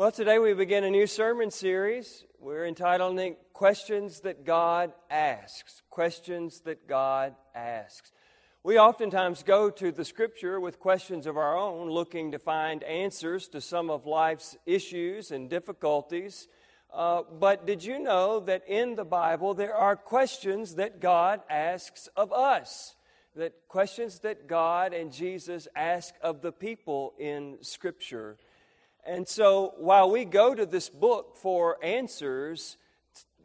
Well, today we begin a new sermon series. We're entitling Questions That God Asks. Questions That God Asks. We oftentimes go to the scripture with questions of our own, looking to find answers to some of life's issues and difficulties. Uh, but did you know that in the Bible there are questions that God asks of us? That questions that God and Jesus ask of the people in Scripture. And so while we go to this book for answers,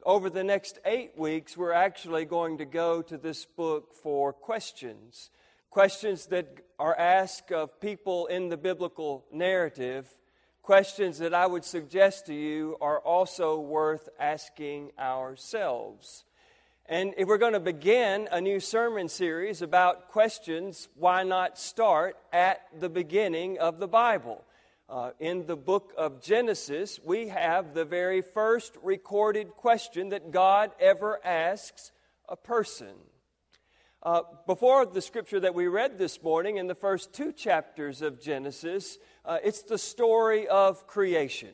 over the next eight weeks, we're actually going to go to this book for questions. Questions that are asked of people in the biblical narrative. Questions that I would suggest to you are also worth asking ourselves. And if we're going to begin a new sermon series about questions, why not start at the beginning of the Bible? Uh, in the book of Genesis, we have the very first recorded question that God ever asks a person. Uh, before the scripture that we read this morning, in the first two chapters of Genesis, uh, it's the story of creation.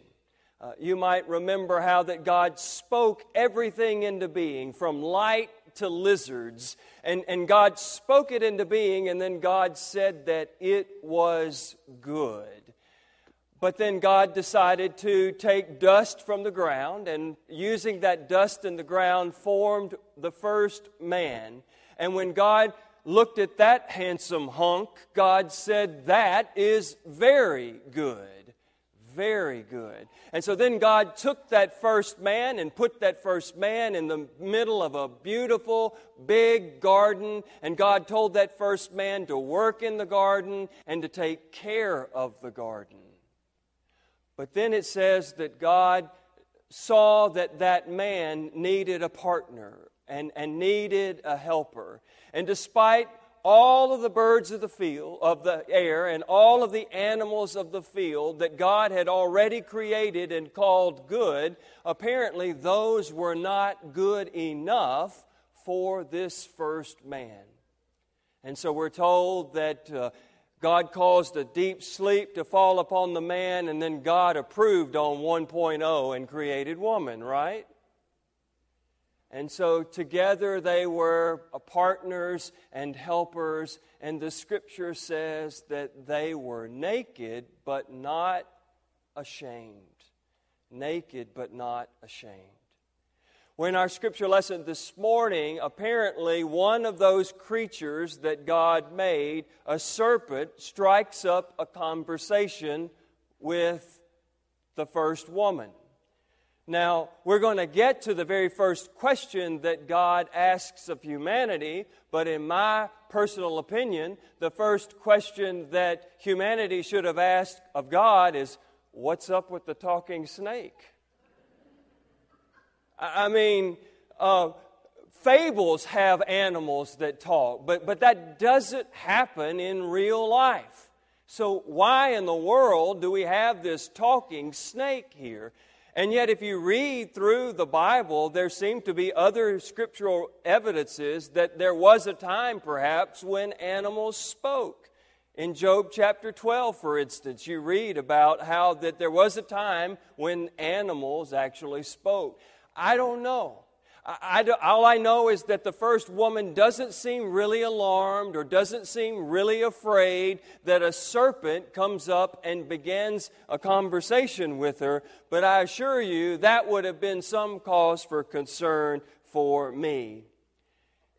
Uh, you might remember how that God spoke everything into being, from light to lizards. And, and God spoke it into being, and then God said that it was good. But then God decided to take dust from the ground, and using that dust in the ground, formed the first man. And when God looked at that handsome hunk, God said, That is very good. Very good. And so then God took that first man and put that first man in the middle of a beautiful, big garden. And God told that first man to work in the garden and to take care of the garden. But then it says that God saw that that man needed a partner and, and needed a helper. And despite all of the birds of the field, of the air, and all of the animals of the field that God had already created and called good, apparently those were not good enough for this first man. And so we're told that uh, God caused a deep sleep to fall upon the man, and then God approved on 1.0 and created woman, right? And so together they were partners and helpers, and the scripture says that they were naked but not ashamed. Naked but not ashamed. In our scripture lesson this morning, apparently one of those creatures that God made, a serpent, strikes up a conversation with the first woman. Now, we're going to get to the very first question that God asks of humanity, but in my personal opinion, the first question that humanity should have asked of God is What's up with the talking snake? I mean, uh, fables have animals that talk, but, but that doesn't happen in real life. So, why in the world do we have this talking snake here? And yet, if you read through the Bible, there seem to be other scriptural evidences that there was a time, perhaps, when animals spoke. In Job chapter 12, for instance, you read about how that there was a time when animals actually spoke. I don't know. I, I, all I know is that the first woman doesn't seem really alarmed or doesn't seem really afraid that a serpent comes up and begins a conversation with her. But I assure you, that would have been some cause for concern for me.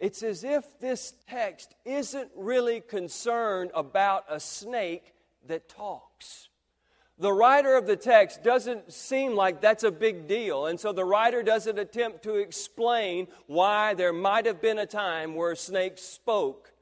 It's as if this text isn't really concerned about a snake that talks the writer of the text doesn't seem like that's a big deal. And so the writer doesn't attempt to explain why there might have been a time where snakes spoke.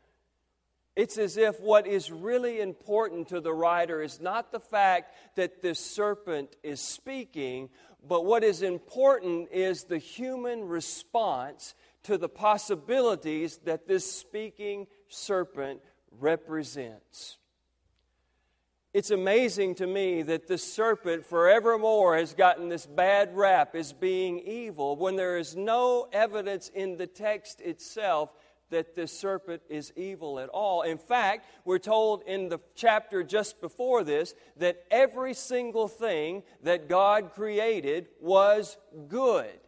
It's as if what is really important to the writer is not the fact that this serpent is speaking, but what is important is the human response to the possibilities that this speaking serpent represents. It's amazing to me that the serpent forevermore has gotten this bad rap as being evil when there is no evidence in the text itself that the serpent is evil at all. In fact, we're told in the chapter just before this that every single thing that God created was good.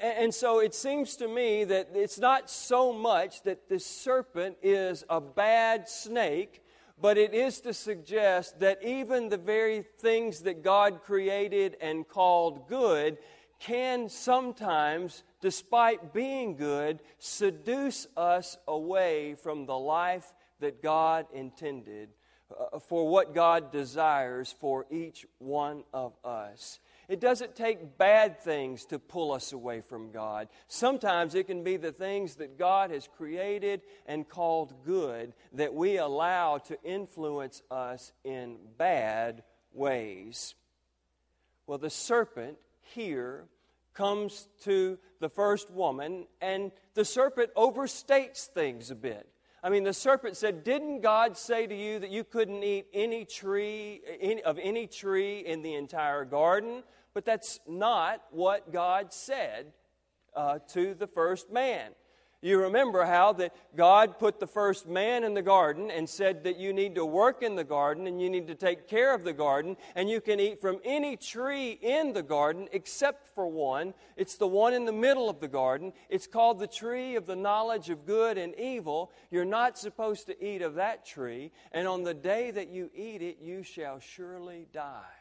And so it seems to me that it's not so much that the serpent is a bad snake, but it is to suggest that even the very things that God created and called good can sometimes, despite being good, seduce us away from the life that God intended, uh, for what God desires for each one of us. It doesn't take bad things to pull us away from God. Sometimes it can be the things that God has created and called good that we allow to influence us in bad ways. Well, the serpent here comes to the first woman, and the serpent overstates things a bit. I mean, the serpent said, Didn't God say to you that you couldn't eat any tree, any, of any tree in the entire garden? But that's not what God said uh, to the first man. You remember how that God put the first man in the garden and said that you need to work in the garden and you need to take care of the garden and you can eat from any tree in the garden except for one. It's the one in the middle of the garden. It's called the tree of the knowledge of good and evil. You're not supposed to eat of that tree, and on the day that you eat it, you shall surely die.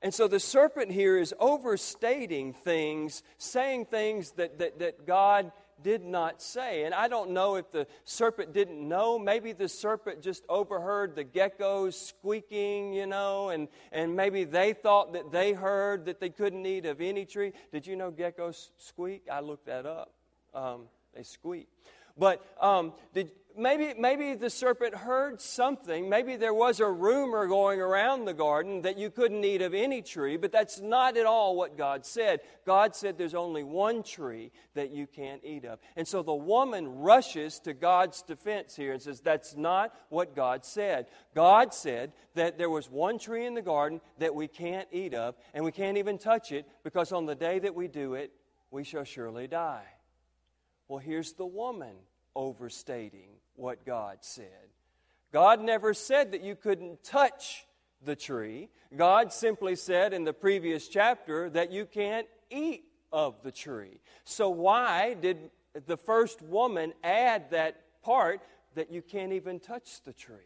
And so the serpent here is overstating things, saying things that, that, that God did not say. And I don't know if the serpent didn't know. Maybe the serpent just overheard the geckos squeaking, you know, and, and maybe they thought that they heard that they couldn't eat of any tree. Did you know geckos squeak? I looked that up. Um, they squeak. But um, did, maybe, maybe the serpent heard something. Maybe there was a rumor going around the garden that you couldn't eat of any tree, but that's not at all what God said. God said there's only one tree that you can't eat of. And so the woman rushes to God's defense here and says, That's not what God said. God said that there was one tree in the garden that we can't eat of, and we can't even touch it because on the day that we do it, we shall surely die. Well, here's the woman overstating what God said. God never said that you couldn't touch the tree. God simply said in the previous chapter that you can't eat of the tree. So, why did the first woman add that part that you can't even touch the tree?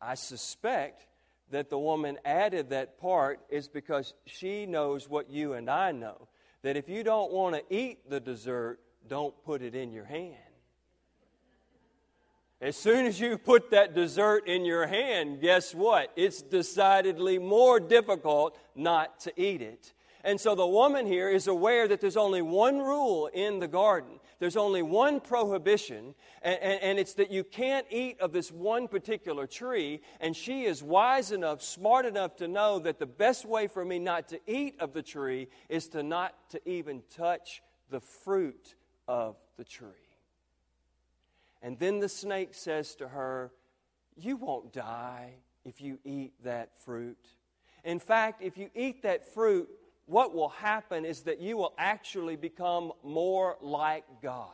I suspect that the woman added that part is because she knows what you and I know that if you don't want to eat the dessert, don't put it in your hand. As soon as you put that dessert in your hand, guess what? It's decidedly more difficult not to eat it. And so the woman here is aware that there's only one rule in the garden. There's only one prohibition, and, and, and, it's that you can't eat of this one particular tree. And she is wise enough, smart enough to know that the best way for me not to eat of the tree is to not to even touch the fruit of the tree. And then the snake says to her, You won't die if you eat that fruit. In fact, if you eat that fruit, what will happen is that you will actually become more like God.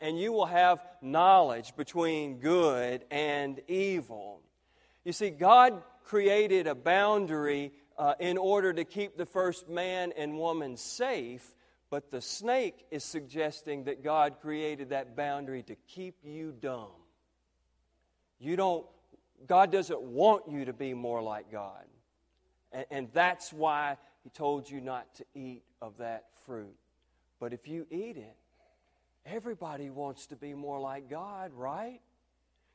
And you will have knowledge between good and evil. You see, God created a boundary uh, in order to keep the first man and woman safe, but the snake is suggesting that God created that boundary to keep you dumb. You don't, God doesn't want you to be more like God. And, and that's why He told you not to eat of that fruit. But if you eat it, everybody wants to be more like God, right?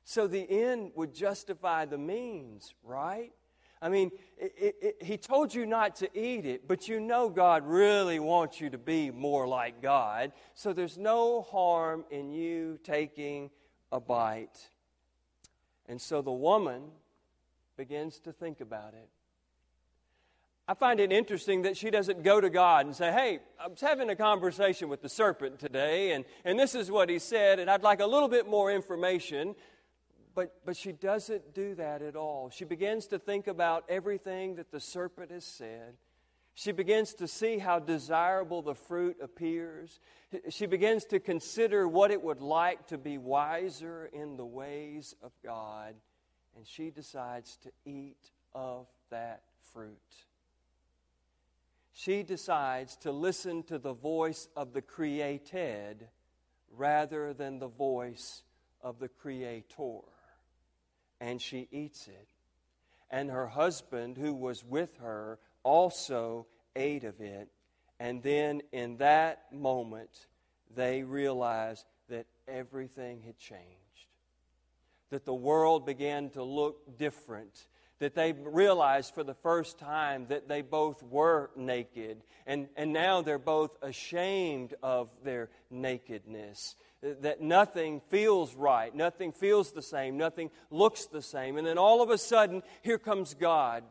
So the end would justify the means, right? I mean, it, it, it, he told you not to eat it, but you know God really wants you to be more like God. So there's no harm in you taking a bite. And so the woman begins to think about it. I find it interesting that she doesn't go to God and say, Hey, I was having a conversation with the serpent today, and, and this is what he said, and I'd like a little bit more information. But, but she doesn't do that at all. She begins to think about everything that the serpent has said. She begins to see how desirable the fruit appears. She begins to consider what it would like to be wiser in the ways of God. And she decides to eat of that fruit. She decides to listen to the voice of the created rather than the voice of the creator. And she eats it. And her husband, who was with her, also ate of it. And then in that moment, they realized that everything had changed. That the world began to look different. That they realized for the first time that they both were naked. And, and now they're both ashamed of their nakedness. That nothing feels right. Nothing feels the same. Nothing looks the same. And then all of a sudden, here comes God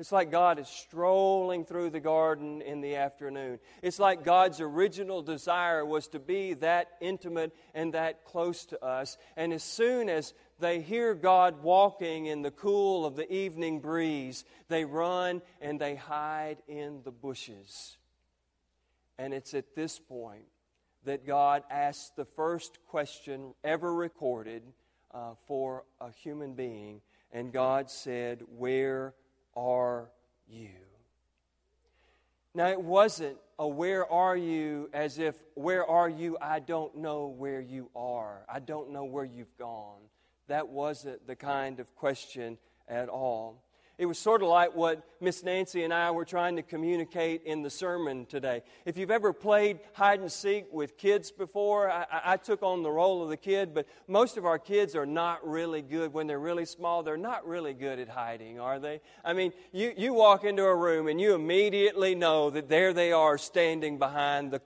it's like God is strolling through the garden in the afternoon. It's like God's original desire was to be that intimate and that close to us. And as soon as they hear God walking in the cool of the evening breeze, they run and they hide in the bushes. And it's at this point that God asks the first question ever recorded uh, for a human being. And God said, Where are you? Now, it wasn't a where are you as if, where are you? I don't know where you are. I don't know where you've gone. That wasn't the kind of question at all. It was sort of like what Miss Nancy and I were trying to communicate in the sermon today. If you've ever played hide and seek with kids before, I, I, took on the role of the kid, but most of our kids are not really good when they're really small. They're not really good at hiding, are they? I mean, you, you walk into a room and you immediately know that there they are standing behind the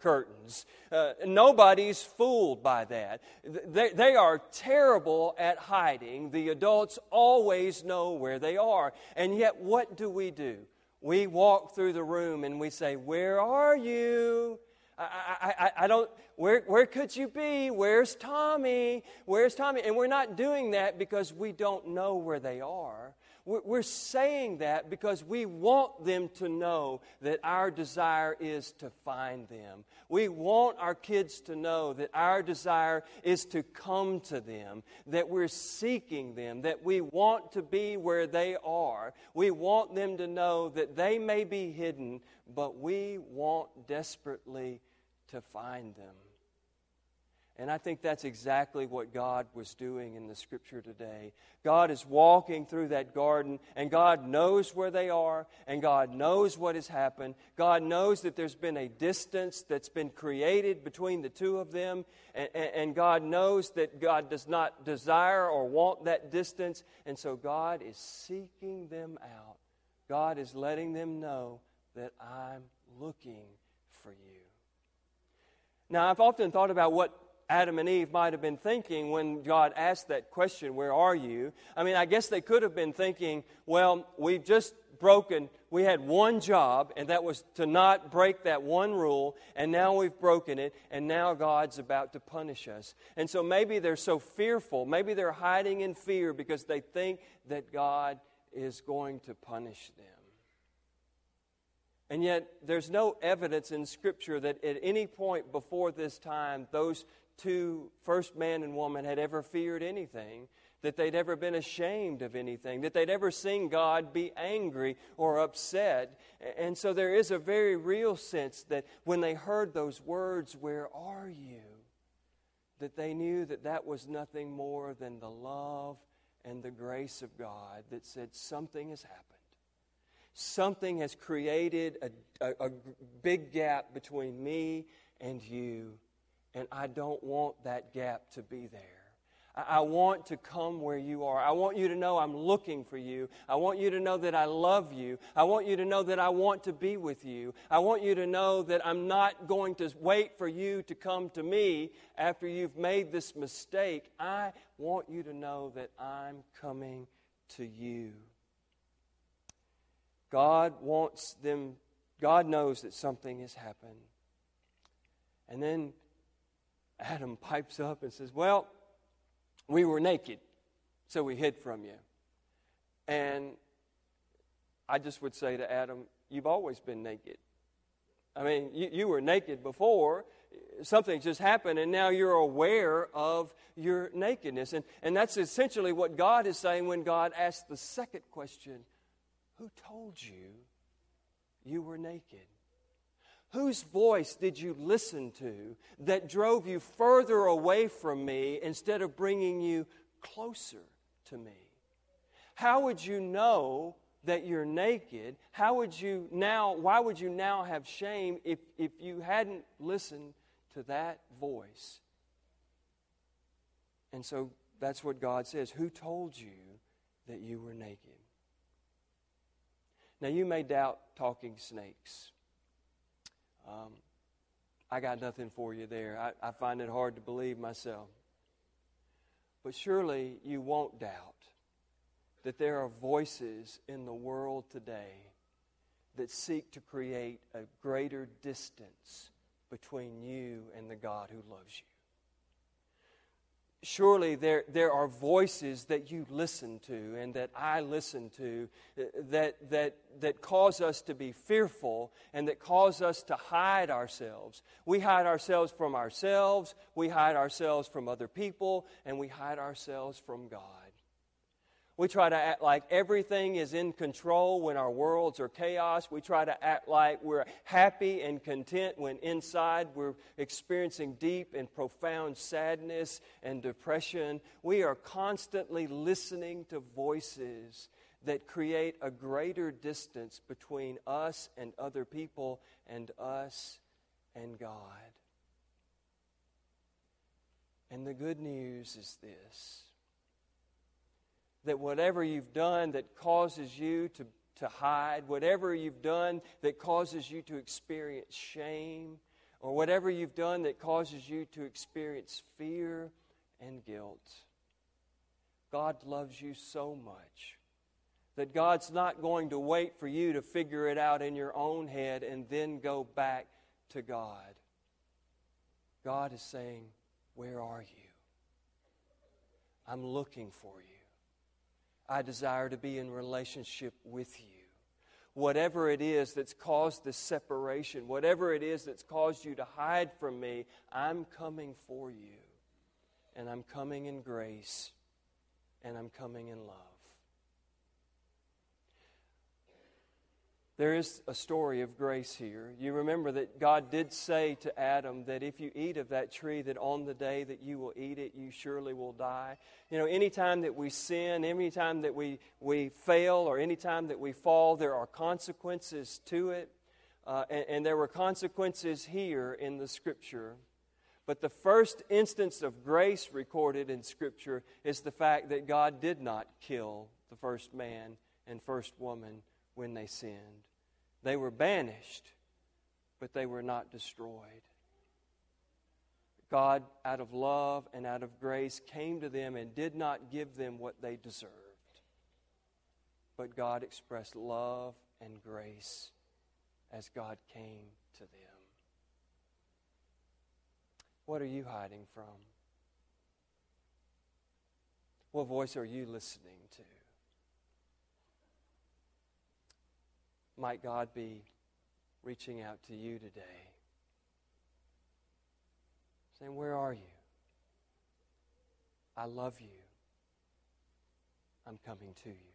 curtains. Uh, nobody's fooled by that. They, they are terrible at hiding. The adults always know where they are. And yet, what do we do? We walk through the room and we say, Where are you? I, I, I, don't, where, where could you be? Where's Tommy? Where's Tommy? And we're not doing that because we don't know where they are. We're saying that because we want them to know that our desire is to find them. We want our kids to know that our desire is to come to them, that we're seeking them, that we want to be where they are. We want them to know that they may be hidden, but we want desperately to find them. And I think that's exactly what God was doing in the scripture today. God is walking through that garden, and God knows where they are, and God knows what has happened. God knows that there's been a distance that's been created between the two of them, and, and God knows that God does not desire or want that distance, and so God is seeking them out. God is letting them know that I'm looking for you. Now, I've often thought about what Adam and Eve might have been thinking when God asked that question, Where are you? I mean, I guess they could have been thinking, Well, we've just broken, we had one job, and that was to not break that one rule, and now we've broken it, and now God's about to punish us. And so maybe they're so fearful, maybe they're hiding in fear because they think that God is going to punish them. And yet, there's no evidence in Scripture that at any point before this time, those two first man and woman had ever feared anything, that they'd ever been ashamed of anything, that they'd ever seen God be angry or upset. And so there is a very real sense that when they heard those words, Where are you? that they knew that that was nothing more than the love and the grace of God that said, Something has happened. Something has created a, a, a big gap between me and you and I don't want that gap to be there. I want to come where you are. I want you to know I'm looking for you. I want you to know that I love you. I want you to know that I want to be with you. I want you to know that I'm not going to wait for you to come to me after you've made this mistake. I want you to know that I'm coming to you. God wants them, God knows that something has happened. And then Adam pipes up and says, Well, we were naked, so we hid from you. And I, just would say to Adam, You've always been naked. I mean, you, you were naked before. Something just happened, and now you're aware of your nakedness. And, and that's essentially what God is saying when God asks the second question Who told you you were naked? Whose voice did you listen to that drove you further away from me instead of bringing you closer to me? How would you know that you're naked? How would you now, why would you now have shame if, if you hadn't listened to that voice? And so that's what God says. Who told you that you were naked? Now, you may doubt talking snakes. Um, I got nothing for you there. I, I find it hard to believe myself. But surely you won't doubt that there are voices in the world today that seek to create a greater distance between you and the God who loves you surely there, there are voices that you listen to and that I listen to uh, that, that, that cause us to be fearful and that cause us to hide ourselves. We hide ourselves from ourselves, we hide ourselves from other people, and we hide ourselves from God. We try to act like everything is in control when our worlds are chaos. We try to act like we're happy and content when inside we're experiencing deep and profound sadness and depression. We are constantly listening to voices that create a greater distance between us and other people and us and God. And the good news is this that whatever you've done that causes you to, to hide, whatever you've done that causes you to experience shame, or whatever you've done that causes you to experience fear and guilt, God loves you so much that God's not going to wait for you to figure it out in your own head and then go back to God. God is saying, Where are you? I'm looking for you. I desire to be in relationship with you. Whatever it is that's caused this separation, whatever it is that's caused you to hide from me, I'm coming for you. And I'm coming in grace, and I'm coming in love. There is a story of grace here. You remember that God did say to Adam that if you eat of that tree, that on the day that you will eat it, you surely will die. You know, anytime that we sin, anytime that we, we fail, or anytime that we fall, there are consequences to it. Uh, and, and there were consequences here in the Scripture. But the first instance of grace recorded in Scripture is the fact that God did not kill the first man and first woman when they sinned. They were banished, but they were not destroyed. God, out of love and out of grace, came to them and did not give them what they deserved. But God expressed love and grace as God came to them. What are you hiding from? What voice are you listening to? Might God be reaching out to you today, saying, Where are you? I love you. I'm coming to you.